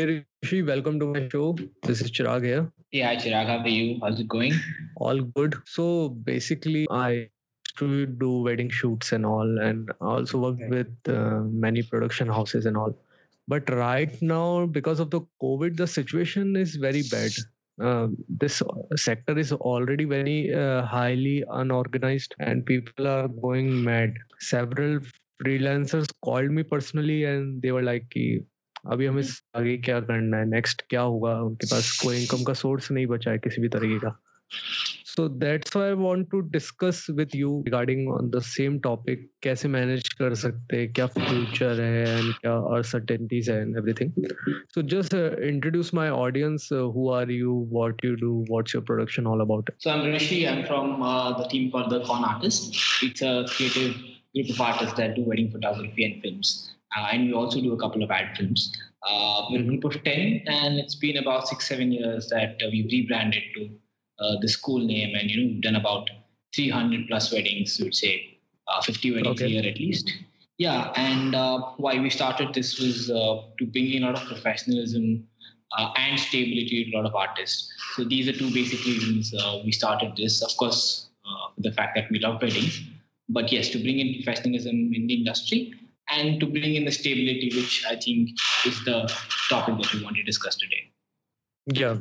Hey Rishi, welcome to my show. This is Chirag here. Yeah, Chirag, how are you? How's it going? All good. So basically, I used to do wedding shoots and all, and also worked Okay. with uh, many production houses and all. But right now, because of the COVID, the situation is very bad. Uh, this sector is already very uh, highly unorganized, and people are going mad. Several freelancers called me personally, and they were like, अभी हमें आगे क्या करना है? Next क्या होगा? उनके पास कोई इनकम का सोर्स नहीं बचा है किसी भी तरीके का। So that's I want to discuss with you regarding on the same topic कैसे मैनेज कर सकते हैं? क्या फ्यूचर है एंड क्या अनसर्टेनिटीज है and everything so just introduce my audience who are you what you do what's your production all about So I'm Rishi. I'm from uh, the team called the Con Artist. It's a creative group of artists that do wedding photography and films. Uh, and we also do a couple of ad films. Uh, we're a group of 10, and it's been about six, seven years that uh, we've rebranded to uh, this cool name. And, you know, we've done about 300 plus weddings, we'd say uh, 50 weddings Okay. a year at least. Yeah, and uh, why we started this was uh, to bring in a lot of professionalism uh, and stability to a lot of artists. So these are two basic reasons uh, we started this. Of course, uh, the fact that we love weddings, but yes, to bring in professionalism in the industry and to bring in the stability, which I think is the topic that we want to discuss today. Yeah.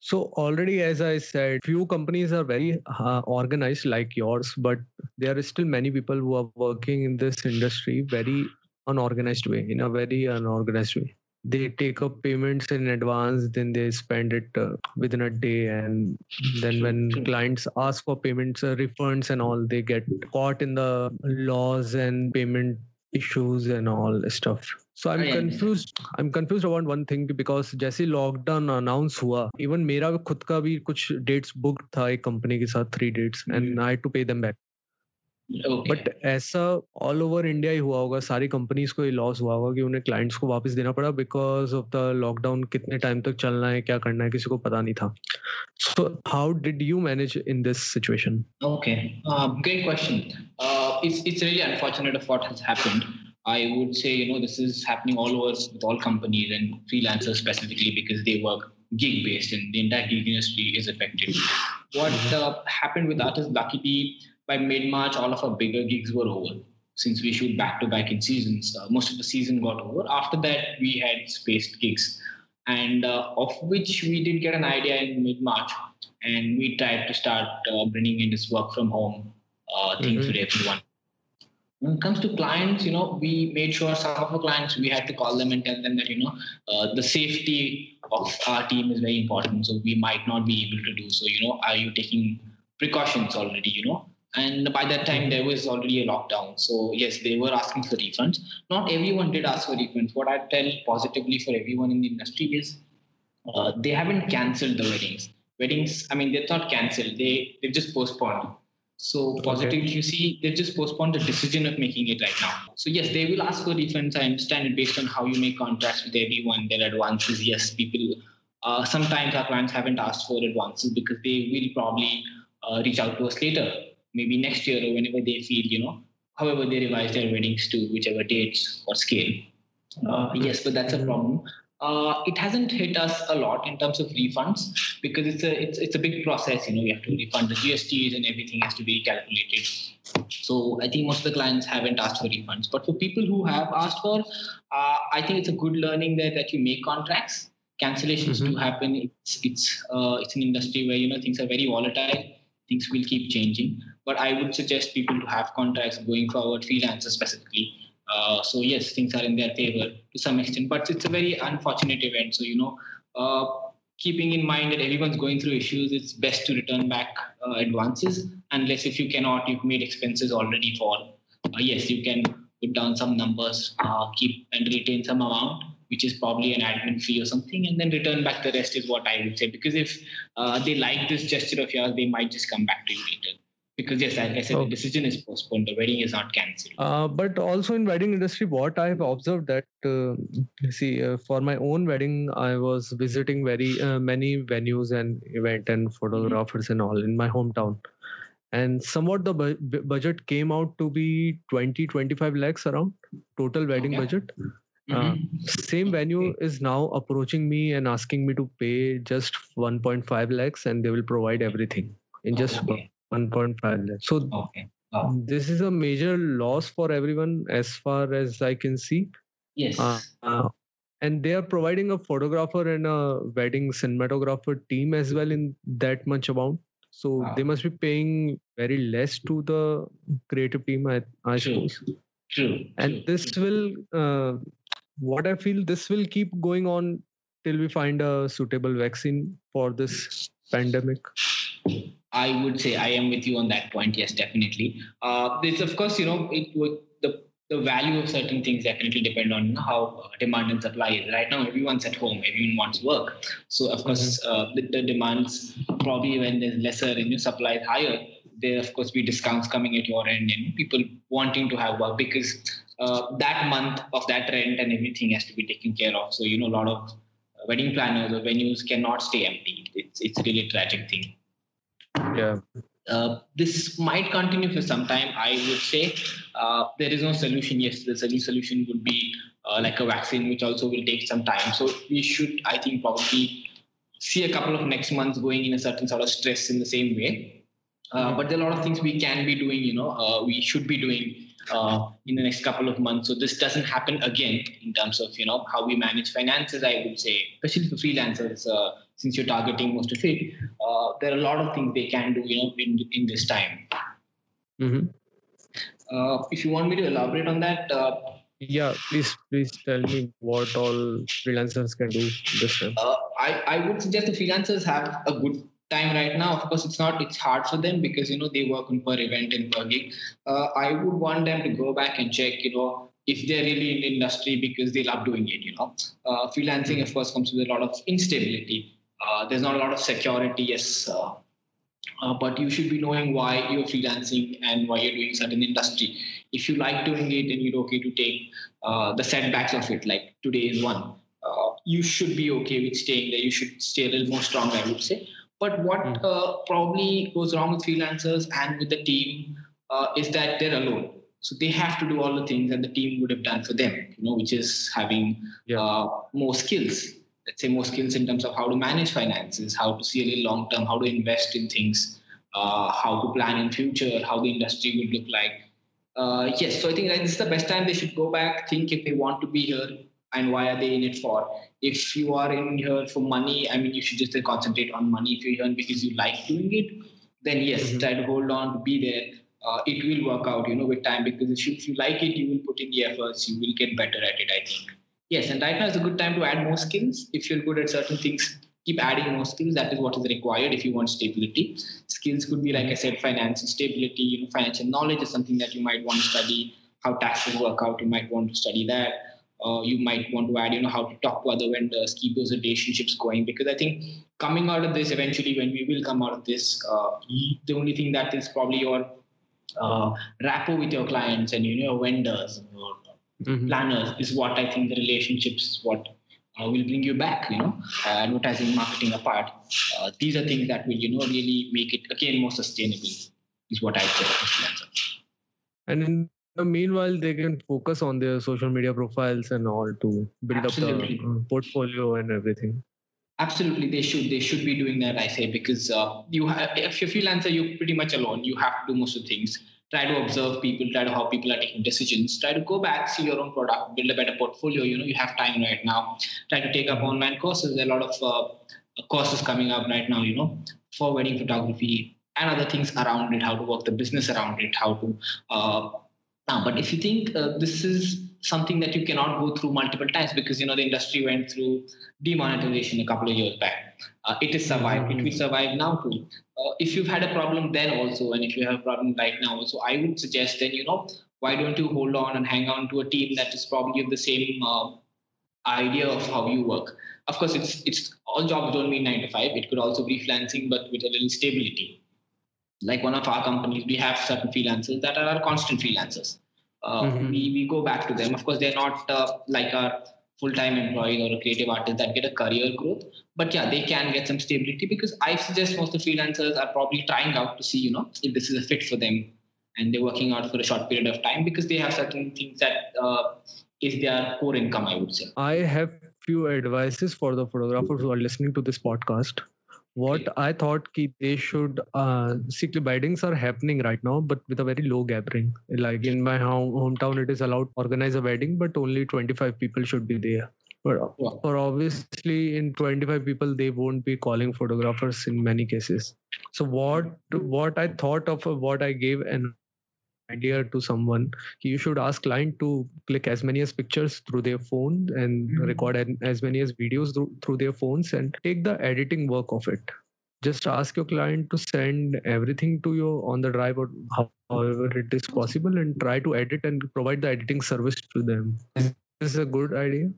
So already, as I said, few companies are very uh, organized like yours, but there are still many people who are working in this industry very unorganized way, in a very unorganized way They take up payments in advance, then they spend it uh, within a day, and then when True. clients ask for payments, uh, refunds, and all, they get caught in the laws and payment issues and all stuff. So I'm I understand. confused. I'm confused about one thing because जैसे lockdown announce हुआ even मेरा खुद का भी कुछ dates book था एक company के साथ three dates and I to pay them back Okay. But ऐसा ऑल ओवर इंडिया ही हुआ होगा सारी कंपनीज को ये लॉस हुआ होगा कि उन्हें क्लाइंट्स को वापस देना पड़ा बिकॉज ऑफ द लॉकडाउन कितने टाइम तक चलना है क्या करना है किसी को पता नहीं था so how did you manage in this situation Okay, uh, great question. Uh, it's it's really unfortunate of what has happened. I would say you know this is happening all over with all companies and freelancers specifically because they work gig based and the entire gig industry is affected. What uh, happened with us is luckily by mid March all of our bigger gigs were over. Since we shoot back to back in seasons, uh, most of the season got over. After that, we had spaced gigs, and uh, of which we did get an idea in mid March, and we tried to start uh, bringing in this work from home uh, thing Mhm. for everyone. When it comes to clients, you know, we made sure some of our clients we had to call them and tell them that you know uh, the safety of our team is very important. So we might not be able to do so. You know, are you taking precautions already? You know, and by that time there was already a lockdown. So yes, they were asking for refunds. Not everyone did ask for refunds. What I tell positively for everyone in the industry is uh, they haven't cancelled the weddings. Weddings, I mean, they're not cancelled. They they've just postponed. So positively, you see, they've just postponed the decision of making it right now. So yes, they will ask for refunds. I understand it based on how you make contracts with everyone. Their advances, yes, people. Uh, sometimes our clients haven't asked for advances because they will probably uh, reach out to us later, maybe next year or whenever they feel, you know, however they revise their weddings to whichever dates or scale. Uh, yes, but that's a problem. Uh, it hasn't hit us a lot in terms of refunds because it's a it's, it's a big process. You know, you have to refund the GSTs and everything has to be calculated. So I think most of the clients haven't asked for refunds. But for people who have asked for, uh, I think it's a good learning there that you make contracts. Cancellations do Mhm. happen. It's it's uh, it's an industry where you know things are very volatile. Things will keep changing. But I would suggest people to have contracts going forward, freelancers specifically. Uh, so yes, things are in their favor to some extent, but it's a very unfortunate event. So you know, uh, keeping in mind that everyone's going through issues, it's best to return back uh, advances. Unless if you cannot, you've made expenses already for. Uh, yes, you can put down some numbers, uh, keep and retain some amount, which is probably an admin fee or something, and then return back the rest is what I would say. Because if uh, they like this gesture of yours, they might just come back to you later. Because yes, like I said, Okay. the decision is postponed. The wedding is not cancelled. Uh, but also in wedding industry, what I've observed that uh, see uh, for my own wedding, I was visiting very uh, many venues and event and photographers and all in my hometown, and somewhat the bu- bu- budget came out to be 20 25 lakhs around total wedding Okay. budget uh, same venue is now approaching me and asking me to pay just 1.5 lakhs and they will provide everything in just Okay. 1.5 lakhs so Okay. This is a major loss for everyone as far as i can see Yes. uh, uh, and they are providing a photographer and a wedding cinematographer team as well in that much amount so Wow. they must be paying very less to the creative team i, I True. suppose True. and true, this will uh, what i feel this will keep going on till we find a suitable vaccine for this pandemic I would say I am with you on that point. Yes, definitely. Uh, this, of course, you know, it would the the value of certain things definitely depend on how uh, demand and supply is. Right now, everyone's at home, everyone wants work. So, of course, uh, the, the demands probably when there's lesser and your supply is higher, there of course be discounts coming at your end and people wanting to have work because uh, that month of that rent and everything has to be taken care of. So, you know, a lot of wedding planners or venues cannot stay empty. It's it's really a tragic thing. Yeah Uh, this might continue for some time. I would say uh, there is no solution. Yes, the only solution would be uh, like a vaccine, which also will take some time. So we should, I think, probably see a couple of next months going in a certain sort of stress in the same way. Uh, but there are a lot of things we can be doing. You know, uh, we should be doing uh, in the next couple of months. So this doesn't happen again in terms of you know how we manage finances. I would say, especially for freelancers, uh, since you're targeting most of it, uh, there are a lot of things they can do. You know, in in this time. hmm Uh, if you want me to elaborate on that, uh, yeah please please tell me what all freelancers can do this time uh, I, I would suggest the freelancers have a good time right now. Of course, it's not it's hard for them because you know they work on per event and per gig. Uh, I would want them to go back and check, you know, if they're really in the industry because they love doing it. You know, uh, freelancing of course comes with a lot of instability. Uh, there's not a lot of security. Yes. Uh, uh, but you should be knowing why you're freelancing and why you're doing certain industry. If you like doing it and you're okay to take uh, the setbacks of it, like today is one, uh, you should be okay with staying there. You should stay a little more strong, I would say. But what Mm. uh, probably goes wrong with freelancers and with the team uh, is that they're alone. So they have to do all the things that the team would have done for them, you know, which is having Yeah. uh, more skills. Let's say more skills in terms of how to manage finances, how to see a little long term, how to invest in things, uh, how to plan in future, how the industry would look like. Uh, yes, so I think this is the best time they should go back, think if they want to be here and why are they in it for. If you are in here for money, I mean, you should just concentrate on money. If you're here because you like doing it, then yes, Mhm. try to hold on to be there. Uh, it will work out, you know, with time because if you, if you like it, you will put in the efforts, you will get better at it, I think. Yes, and right now is a good time to add more skills. If you're good at certain things, keep adding more skills. That is what is required if you want stability. Skills could be, like I said, financial stability, you know, financial knowledge is something that you might want to study. How taxes work out, you might want to study that. Uh, you might want to add, you know, how to talk to other vendors, keep those relationships going. Because I think coming out of this, eventually, when we will come out of this, uh, the only thing that is probably your uh, rapport with your clients and you know your vendors, your Mhm. planners is what I think the relationships is what uh, will bring you back. You know, uh, advertising, marketing apart, uh, these are things that will you know really make it again more sustainable. Is what I say. as and in the meanwhile they can focus on their social media profiles and all to build Absolutely. up the uh, portfolio and everything Absolutely, they should. They should be doing that. I say because uh, you, have, if you're freelancer, you're pretty much alone. You have to do most of the things. Try to observe people. Try to how people are taking decisions. Try to go back, see your own product, build a better portfolio. You know, you have time right now. Try to take up online courses. There are a lot of uh, courses coming up right now. You know, for wedding photography and other things around it. How to work the business around it. How to. Uh, now, but if you think uh, this is something that you cannot go through multiple times because you know the industry went through demonetization a couple of years back. Uh, it is survived. It will survive now too. Uh, if you've had a problem then also, and if you have a problem right now also, I would suggest then you know why don't you hold on and hang on to a team that is probably of the same uh, idea of how you work. Of course, it's it's all jobs don't mean nine to five. It could also be freelancing, but with a little stability. Like one of our companies, we have certain freelancers that are our constant freelancers. Uh, Mhm. we, we go back to them. Of course, they're not uh, like our full-time employees or a creative artist that get a career growth. But yeah, they can get some stability because I suggest most of the freelancers are probably trying out to see, you know, if this is a fit for them, and they're working out for a short period of time because they have certain things that uh, is their core income. I would say. I have few advices for the photographers who are listening to this podcast what okay. I thought ki they should uh, see weddings are happening right now, but with a very low gathering. Like in my home, hometown, it is allowed to organize a wedding, but only 25 people should be there. But yeah. or obviously in 25 people they won't be calling photographers in many cases. So what what I thought of what I gave an idea to someone you should ask client to click as many as pictures through their phone and mm-hmm. record as many as videos through, through their phones and take the editing work of it. Just ask your client to send everything to you on the drive or however it is possible and try to edit and provide the editing service to them. Is this a good idea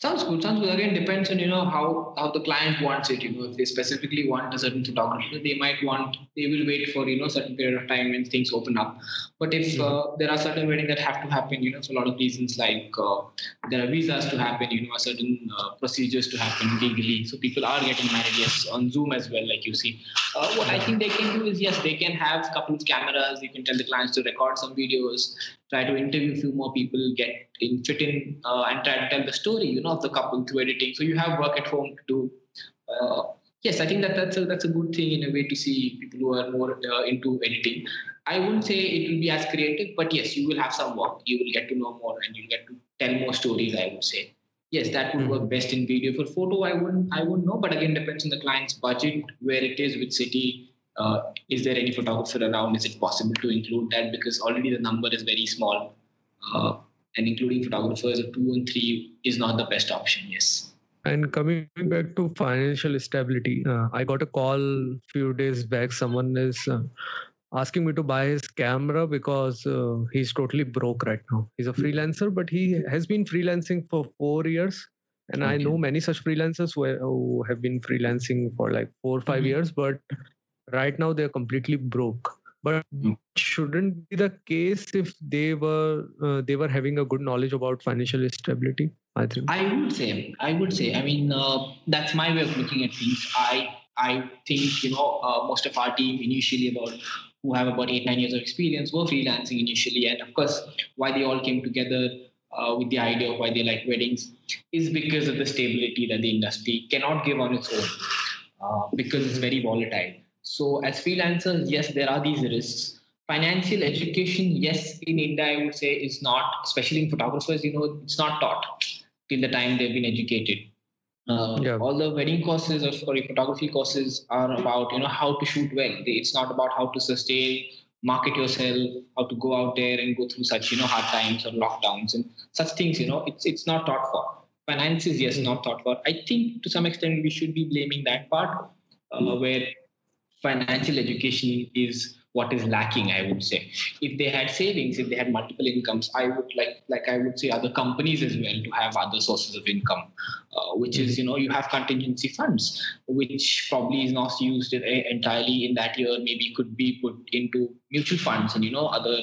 Sounds good. Sounds good. Again, depends on you know how how the client wants it. You know, if they specifically want a certain photographer, they might want they will wait for you know certain period of time when things open up. But if mm-hmm. uh, there are certain weddings that have to happen, you know, for a lot of reasons like uh, there are visas to happen, you know, certain uh, procedures to happen legally. So people are getting married yes on Zoom as well, like you see. Uh, what I think they can do is yes, they can have couples cameras. You can tell the clients to record some videos try to interview a few more people, get in, fit in, uh, and try to tell the story, you know, of the couple through editing. So you have work at home to do. Uh, yes, I think that that's a, that's a good thing in a way to see people who are more uh, into editing. I wouldn't say it will be as creative, but yes, you will have some work. You will get to know more, and you'll get to tell more stories. I would say. Yes, that would work mm-hmm. best in video. For photo, I wouldn't, I wouldn't know. But again, depends on the client's budget, where it is, which city, uh, is there any photographer around? Is it possible to include that? Because already the number is very small, uh, and including photographers of two and three is not the best option. Yes. And coming back to financial stability, uh, I got a call a few days back. Someone is uh, asking me to buy his camera because uh, he's totally broke right now. He's a freelancer, but he has been freelancing for four years. And okay. I know many such freelancers who, who have been freelancing for like four or 5 mm-hmm. years, but right now they're completely broke. But mm. shouldn't be the case if they were uh, they were having a good knowledge about financial stability i think. I would say i would say i mean uh, that's my way of looking at things. I i think you know uh, most of our team initially about who have about eight nine years of experience were freelancing initially. And of course why they all came together uh, with the idea of why they like weddings is because of the stability that the industry cannot give on its own uh, because it's very volatile so, as freelancers, yes, there are these risks. Financial education, yes, in India, I would say is not, especially in photographers, you know, it's not taught till the time they've been educated. Uh, yeah. All the wedding courses or sorry, photography courses are about you know how to shoot well. It's not about how to sustain, market yourself, how to go out there and go through such you know hard times or lockdowns and such things. You know, it's it's not taught for. Finances, yes, not taught for. I think to some extent we should be blaming that part uh, where financial education is what is lacking i would say. If they had savings if they had multiple incomes i would like like i would say other companies as well to have other sources of income uh, which is you know you have contingency funds which probably is not used entirely in that year maybe could be put into mutual funds and you know other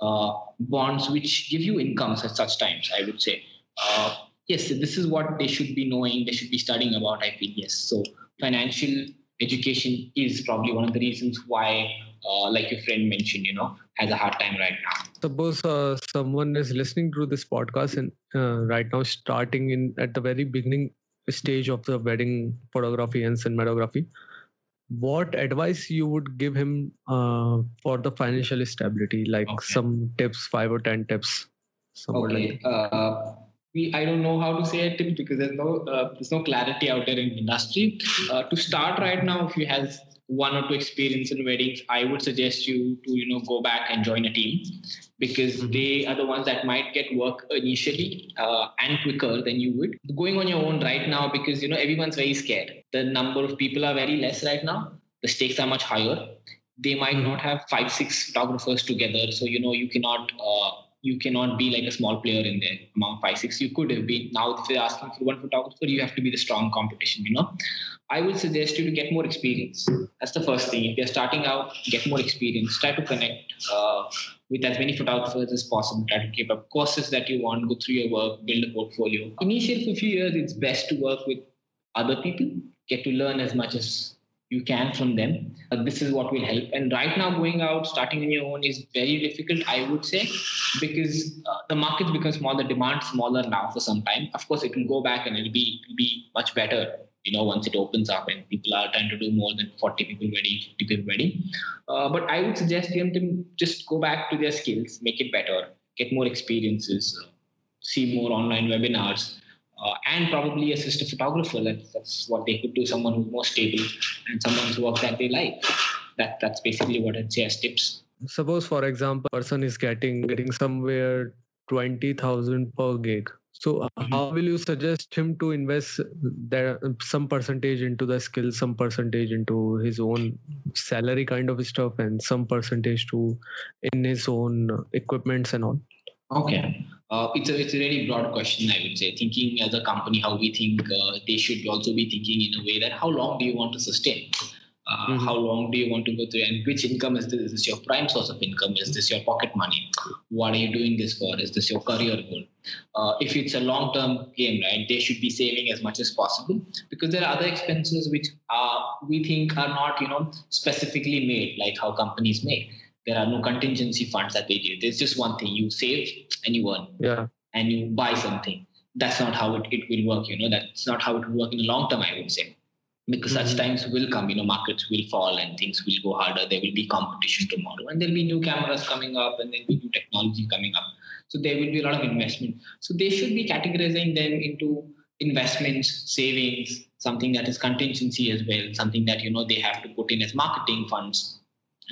uh, bonds which give you incomes at such times i would say. Uh, yes this is what they should be knowing they should be studying about i feel yes. So financial education is probably one of the reasons why, uh, like your friend mentioned, you know, has a hard time right now. Suppose uh, someone is listening to this podcast and uh, right now starting in at the very beginning stage of the wedding photography and cinematography. What advice you would give him uh, for the financial stability? Like okay. some tips, five or ten tips. Okay. Like uh, we I don't know how to say it because there's no uh, there's no clarity out there in the industry. Uh, to start right now, if you have one or two experience in weddings, I would suggest you to you know go back and join a team because mm-hmm. they are the ones that might get work initially uh, and quicker than you would. Going on your own right now because you know everyone's very scared. The number of people are very less right now. The stakes are much higher. They might mm-hmm. not have five six photographers together, so you know you cannot uh, you cannot be like a small player in there. Among five six you could have been. Now if they're asking for one photographer you have to be the strong competition you know? I would suggest you to get more experience. That's the first thing. If you're starting out get more experience. Try to connect uh, with as many photographers as possible. Try to keep up courses that you want go through your work build a portfolio. Initially for a few years it's best to work with other people. Get to learn as much as you can from them. Uh, this is what will help. And right now, going out, starting on your own is very difficult, I would say, because uh, the market's become smaller, the demand smaller now for some time. Of course, it will go back and it'll be it'll be much better. You know, once it opens up and people are trying to do more than 40 people ready, 50 people ready. Uh, but I would suggest them to just go back to their skills, make it better, get more experiences, uh, see more online webinars, uh, and probably assist a photographer. That's, that's what they could do. Someone who's more stable and someone who's work that they like. That that's basically what I'd say as tips. Suppose, for example, person is getting getting somewhere twenty thousand per gig. So mm-hmm. how will you suggest him to invest there some percentage into the skill, some percentage into his own salary kind of stuff, and some percentage to in his own equipments and all? Okay. Uh, it's a it's a very broad question, I would say. Thinking as a company, how we think uh, they should also be thinking in a way that how long do you want to sustain? Uh, mm-hmm. How long do you want to go through? And which income is this? Is this your prime source of income? Is this your pocket money? What are you doing this for? Is this your career goal? Uh, if it's a long-term game, right, they should be saving as much as possible because there are other expenses which are we think are not, you know, specifically made like how companies make there are no contingency funds that they do. There's just one thing: you save and you earn, yeah, and you buy something. That's not how it, it will work. You know, that's not how it will work in the long term. I would say, because mm-hmm. such times will come. You know, markets will fall and things will go harder. There will be competition tomorrow, and there'll be new cameras coming up, and there'll be new technology coming up. So there will be a lot of investment. So they should be categorizing them into investments, savings, something that is contingency as well, something that you know they have to put in as marketing funds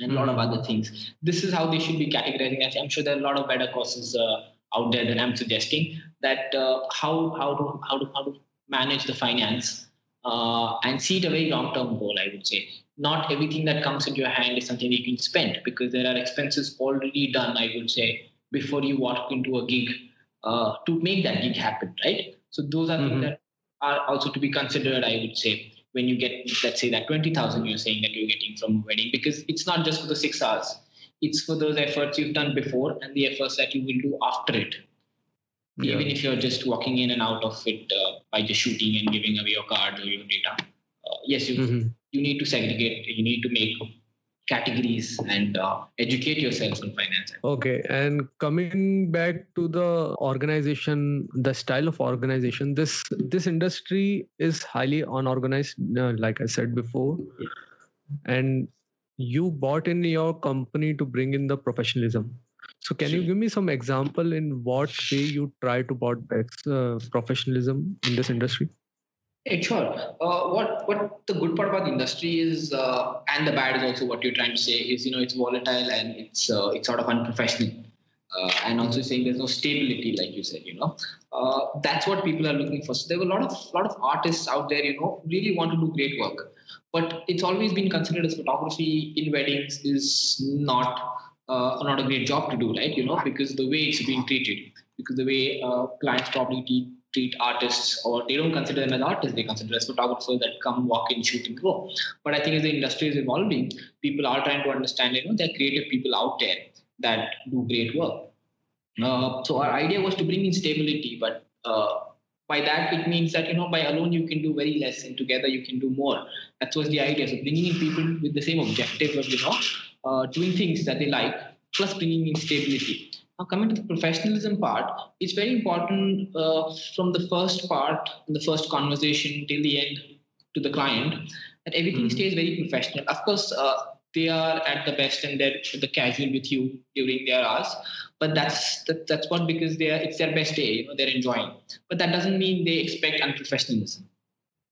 and a lot of mm-hmm. other things. This is how they should be categorizing. I'm sure there are a lot of better courses uh, out there than I'm suggesting. That uh, how how to how to how to manage the finance uh, and see it a very long term goal. I would say not everything that comes into your hand is something you can spend because there are expenses already done. I would say before you walk into a gig uh, to make that gig happen, right? So those are mm-hmm. things that are also to be considered. I would say when you get let's say that 20000 you're saying that you're getting from a wedding because it's not just for the six hours it's for those efforts you've done before and the efforts that you will do after it yeah. even if you're just walking in and out of it uh, by just shooting and giving away your card or your data uh, yes you, mm-hmm. you need to segregate you need to make categories and uh, educate yourself on finance. Okay, and coming back to the organization, the style of organization, this this industry is highly unorganized, uh, like I said before, and you bought in your company to bring in the professionalism. So, can you give me some example in what way you try to brought back uh, professionalism in this industry? Hey, sure. Uh, what what the good part about the industry is, uh, and the bad is also what you're trying to say is, you know, it's volatile and it's uh, it's sort of unprofessional, uh, and also saying there's no stability, like you said, you know, uh, that's what people are looking for. So there were a lot of lot of artists out there, you know, really want to do great work, but it's always been considered as photography in weddings is not uh, not a great job to do, right? You know, because the way it's being treated, because the way clients probably treat artists or they don't consider them as artists they consider as photographers that come walk in shoot and go. But i think as the industry is evolving people are trying to understand you know there are creative people out there that do great work. Uh, so our idea was to bring in stability but uh, by that it means that you know by alone you can do very less and together you can do more. That was the idea. So bringing in people with the same objective of you know uh, doing things that they like plus bringing in stability now, coming to the professionalism part, it's very important uh, from the first part, the first conversation till the end to the client, that everything mm-hmm. stays very professional. Of course, uh, they are at the best and they're the casual with you during their hours, but that's that, that's what because they are it's their best day, you know, they're enjoying. But that doesn't mean they expect unprofessionalism.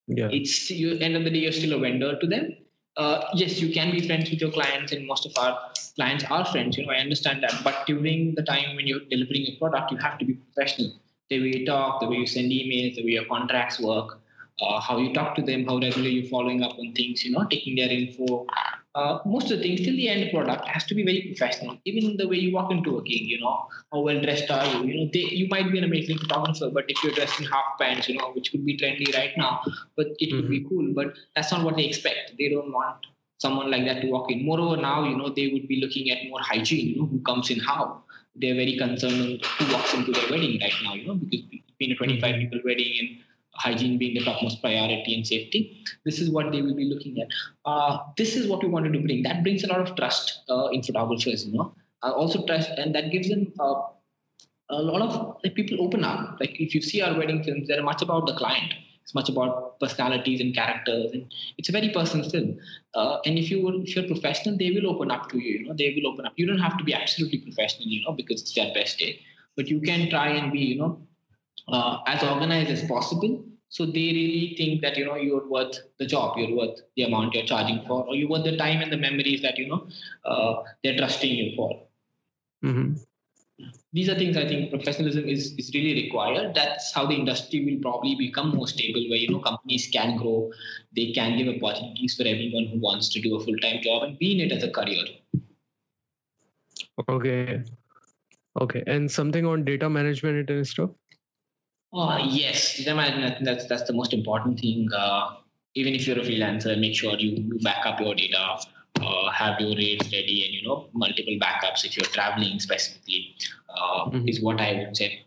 Yeah, it's you. End of the day, you're still a vendor to them. Uh, yes, you can be friends with your clients, and most of our clients are friends. You know, I understand that. But during the time when you're delivering a product, you have to be professional. The way you talk, the way you send emails, the way your contracts work, uh, how you talk to them, how regularly you're following up on things, you know, taking their info. Uh, most of the things till the end product has to be very professional. Even the way you walk into a gig, you know, how well dressed are you? You know, they, you might be an amazing photographer, but if you're dressed in half pants, you know, which could be trendy right now, but it mm-hmm. could be mm-hmm. cool. But that's not what they expect. They don't want someone like that to walk in. Moreover, now you know they would be looking at more hygiene. You know, who comes in how. They're very concerned who walks into their wedding right now. You know, because being a 25 mm-hmm. people wedding and hygiene being the topmost priority and safety. This is what they will be looking at. Uh, this is what we wanted to bring. That brings a lot of trust uh, in photographers, you know. Uh, also trust, and that gives them uh, a lot of like, people open up. Like if you see our wedding films, they're much about the client. It's much about personalities and characters, and it's a very personal film. Uh, and if you were, if you're professional, they will open up to you. You know, they will open up. You don't have to be absolutely professional, you know, because it's their best day. But you can try and be, you know, uh, as organized as possible. So they really think that you know you're worth the job, you're worth the amount you're charging for, or you're worth the time and the memories that you know uh, they're trusting you for. Mm-hmm these are things I think professionalism is, is really required. That's how the industry will probably become more stable, where you know companies can grow, they can give opportunities for everyone who wants to do a full time job and be in it as a career. Okay, okay, and something on data management and stuff. Uh, yes. That's that's the most important thing. Uh, even if you're a freelancer, make sure you, you back up your data uh, have your rates ready and you know multiple backups if you're traveling specifically uh, mm-hmm. is what I would say.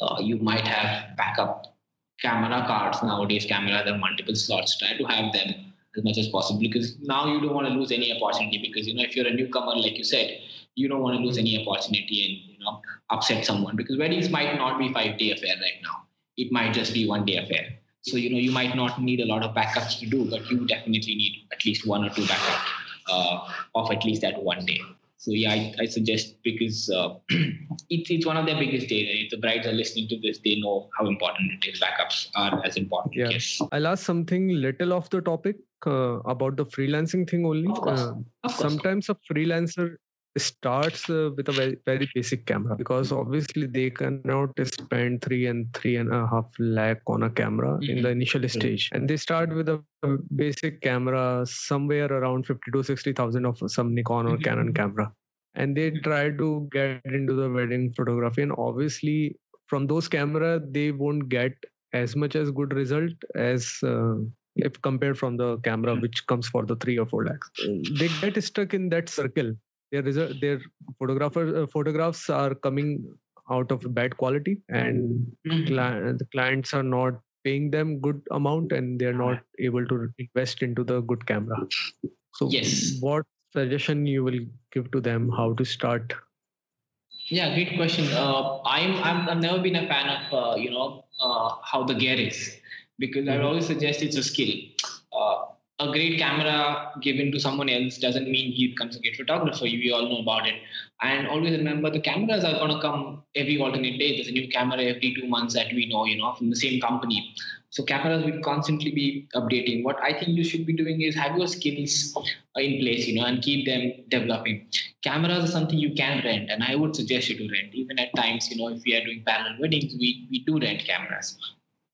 Uh, you might have backup camera cards nowadays. Cameras are multiple slots. Try to have them as much as possible because now you don't want to lose any opportunity because you know if you're a newcomer like you said you don't want to lose any opportunity and you know upset someone because weddings might not be five day affair right now it might just be one day affair so you know you might not need a lot of backups to do but you definitely need at least one or two backups uh, of at least that one day. So yeah, I, I suggest because uh, it's it's one of their biggest data. If the brides are listening to this, they know how important it is. Backups are as important. Yeah. Yes. I'll ask something little off the topic uh, about the freelancing thing only. Of course. Uh, of course. Sometimes a freelancer starts uh, with a very, very basic camera because obviously they cannot spend three and three and a half lakh on a camera mm-hmm. in the initial mm-hmm. stage and they start with a basic camera somewhere around 50 to 60000 of some nikon or mm-hmm. canon camera and they try to get into the wedding photography and obviously from those camera they won't get as much as good result as uh, if compared from the camera mm-hmm. which comes for the three or four lakhs they get stuck in that circle their result, their photographer uh, photographs are coming out of bad quality, and mm-hmm. the clients are not paying them good amount, and they are not able to invest into the good camera. So, yes, what suggestion you will give to them how to start? Yeah, great question. Uh, I'm, I'm I've never been a fan of uh, you know uh, how the gear is because mm-hmm. I always suggest it's a skill. A great camera given to someone else doesn't mean he becomes a great photographer. We all know about it. And always remember the cameras are going to come every alternate day. There's a new camera every two months that we know, you know, from the same company. So cameras will constantly be updating. What I think you should be doing is have your skills in place, you know, and keep them developing. Cameras are something you can rent, and I would suggest you to rent. Even at times, you know, if we are doing parallel weddings, we, we do rent cameras.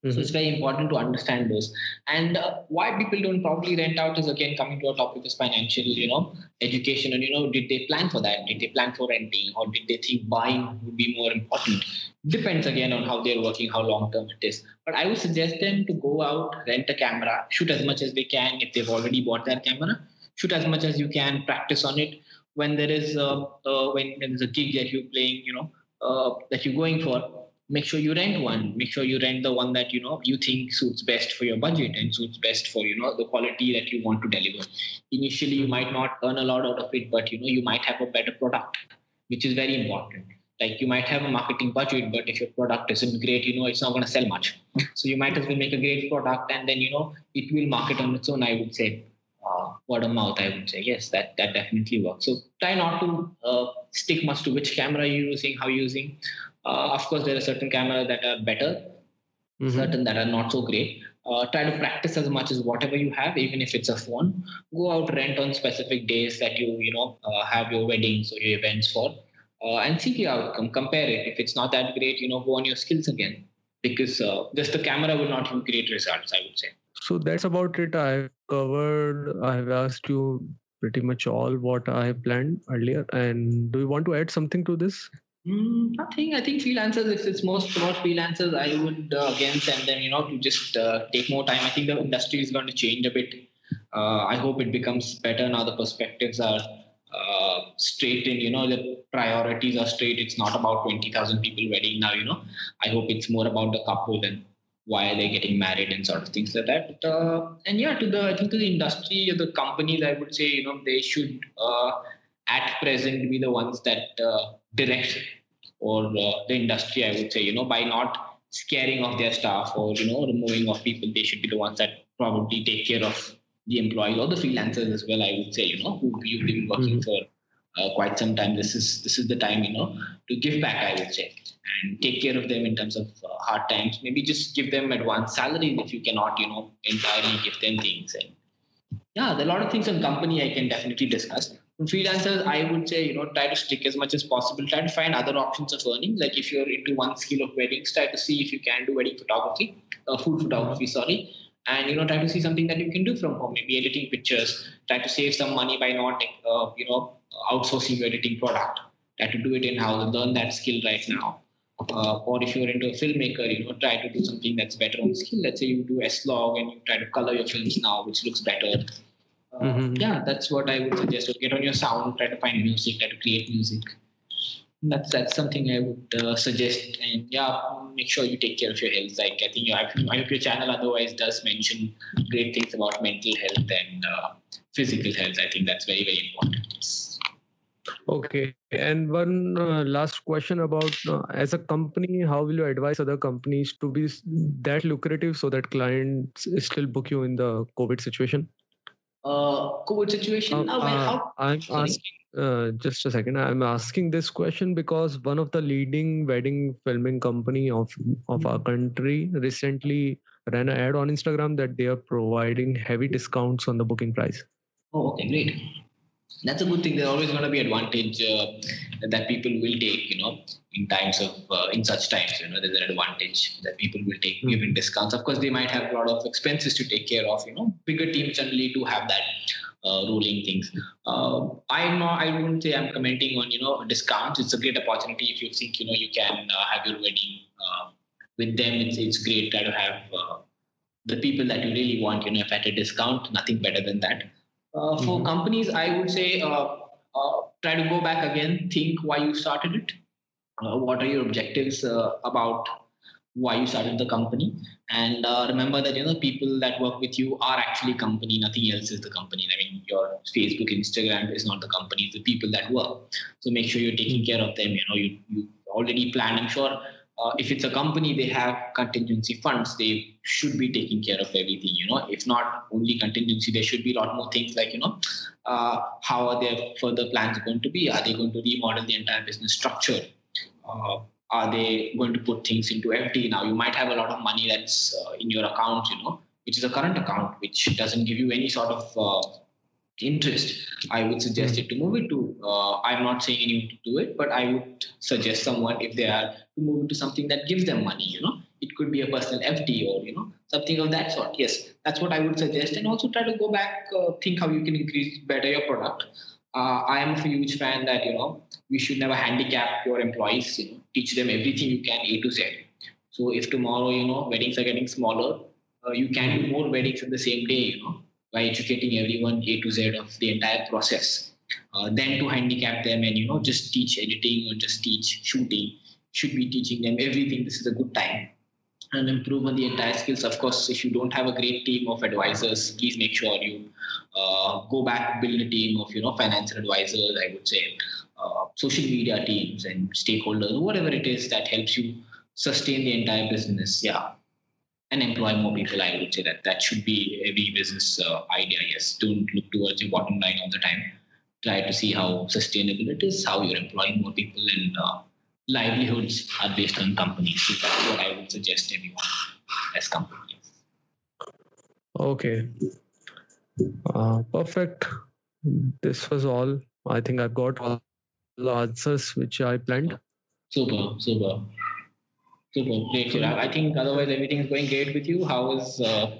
Mm-hmm. So it's very important to understand those. And uh, why people don't probably rent out is again coming to a topic is financial, you know, education. And you know, did they plan for that? Did they plan for renting, or did they think buying would be more important? Depends again on how they're working, how long term it is. But I would suggest them to go out, rent a camera, shoot as much as they can if they've already bought their camera. Shoot as much as you can, practice on it. When there is a, uh, when there's a gig that you're playing, you know, uh, that you're going for, make sure you rent one. Make sure you rent the one that you know you think suits best for your budget and suits best for you know the quality that you want to deliver. Initially you might not earn a lot out of it but you know you might have a better product which is very important. Like you might have a marketing budget but if your product isn't great you know it's not going to sell much. So you might as well make a great product and then you know it will market on its own i would say. Uh, word of mouth i would say. Yes that that definitely works. So try not to uh, stick much to which camera you're using how you're using uh, of course, there are certain cameras that are better, mm-hmm. certain that are not so great. Uh, try to practice as much as whatever you have, even if it's a phone. Go out rent on specific days that you you know uh, have your weddings or your events for, uh, and see the outcome. Compare it. If it's not that great, you know, go on your skills again, because uh, just the camera will not give great results. I would say. So that's about it. I've covered. I've asked you pretty much all what I planned earlier. And do you want to add something to this? Mm, nothing. I think freelancers, if it's most about freelancers, I would uh, again send them, you know, to just uh, take more time. I think the industry is going to change a bit. Uh, I hope it becomes better now. The perspectives are uh, straight in, you know, the priorities are straight. It's not about 20,000 people wedding now, you know. I hope it's more about the couple and why are they getting married and sort of things like that. Uh, and yeah, to the I think to the industry or the companies, I would say you know they should uh, at present be the ones that direct or uh, the industry. I would say you know by not scaring off their staff or you know removing off people, they should be the ones that probably take care of the employees or the freelancers as well. I would say you know who you've been working mm-hmm. for. Uh, quite some time. This is this is the time, you know, to give back. I would say, and take care of them in terms of uh, hard times. Maybe just give them advance salary if you cannot, you know, entirely give them things. And yeah, there are a lot of things on company I can definitely discuss. Freelancers, I would say, you know, try to stick as much as possible. Try to find other options of earning. Like if you're into one skill of weddings, try to see if you can do wedding photography, uh, food photography, sorry. And you know, try to see something that you can do from home. Maybe editing pictures. Try to save some money by not, uh, you know, outsourcing your editing product. Try to do it in house. Learn that skill right now uh, or if you're into a filmmaker, you know, try to do something that's better on skill. Let's say you do S-log and you try to color your films now, which looks better. Mm-hmm. Yeah, that's what I would suggest. Get on your sound, try to find music, try to create music. That's that's something I would uh, suggest. And yeah, make sure you take care of your health. Like I think I hope your channel otherwise does mention great things about mental health and uh, physical health. I think that's very very important. Okay. And one uh, last question about uh, as a company, how will you advise other companies to be that lucrative so that clients still book you in the COVID situation? Uh, COVID situation? Uh, how? I'm asking, uh, just a second. I'm asking this question because one of the leading wedding filming company of of our country recently ran an ad on Instagram that they are providing heavy discounts on the booking price. Oh, okay, great that's a good thing. There's always going to be advantage uh, that people will take, you know, in times of uh, in such times. You know, there's an advantage that people will take mm-hmm. given discounts. Of course, they might have a lot of expenses to take care of. You know, bigger teams generally do have that uh, ruling things. Uh, I'm not. I wouldn't say I'm commenting on you know discounts. It's a great opportunity if you think you know you can uh, have your wedding uh, with them. It's it's great to have the people that you really want. You know, if at a discount, nothing better than that. Uh, for mm-hmm. companies, I would say uh, uh, try to go back again, think why you started it. what are your objectives about why you started the company? And uh, remember that you know people that work with you are actually company nothing else is the company. I mean your facebook instagram is not the company it's the people that work. So make sure you're taking care of them. You know you, you already plan i'm sure uh, if it's a company they have contingency funds. They should be taking care of everything you know. If not only contingency there should be a lot more things like you know uh, how are their further plans going to be? Are they going to remodel the entire business structure? Uh, are they going to put things into FD now you might have a lot of money that's uh, in your account you know which is a current account which doesn't give you any sort of uh, interest, I would suggest mm. it to move it to. Uh, I'm not saying anyone to do it, but I would suggest someone if they are to move into something that gives them money. You know, it could be a personal FD or you know something of that sort. Yes, that's what I would suggest, and also try to go back, uh, think how you can increase better your product. Uh, I am a huge fan that you know we should never handicap your employees. You know, teach them everything you can A to Z. So if tomorrow you know weddings are getting smaller, uh, you can do more weddings in the same day. You know by educating everyone A to Z of the entire process. Uh, then to handicap them and you know just teach editing or just teach shooting should be teaching them everything. This is a good time and improve on the entire skills. Of course, if you don't have a great team of advisors, please make sure you uh, go back build a team of you know financial advisors. I would say uh, social media teams and stakeholders, whatever it is that helps you sustain the entire business. Yeah, and employ more people. I would say that that should be every business uh, idea. Yes, don't look towards your bottom line all the time. Try to see how sustainable it is, how you're employing more people, and uh, livelihoods are based on companies. So that's what I would suggest everyone as companies. Okay. Uh, perfect. This was all. I think I've got all the answers which I planned. Super, super. Super, great, Chirag. I think otherwise everything is going great with you. How is uh,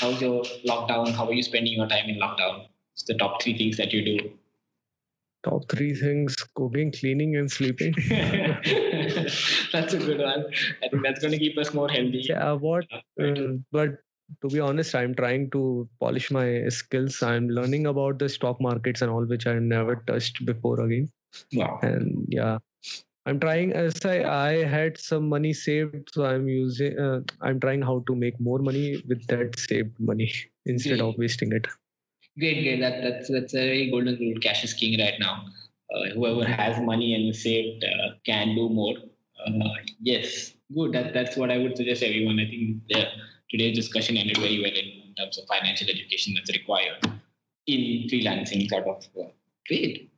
how's your lockdown? How are you spending your time in lockdown? It's the top three things that you do. Top three things: cooking, cleaning, and sleeping. that's a good one. I think that's going to keep us more healthy. Yeah, what? Uh, but to be honest, I'm trying to polish my skills. I'm learning about the stock markets and all, which I never touched before again. Wow. And yeah, I'm trying as I I had some money saved, so I'm using uh, I'm trying how to make more money with that saved money instead of wasting it. Great, great. That that's that's a very golden rule. Cash is king right now. Uh, whoever has money and saved uh, can do more. Uh, yes, good. That that's what I would suggest everyone. I think the, today's discussion ended very well in terms of financial education that's required in freelancing. Sort of uh, great.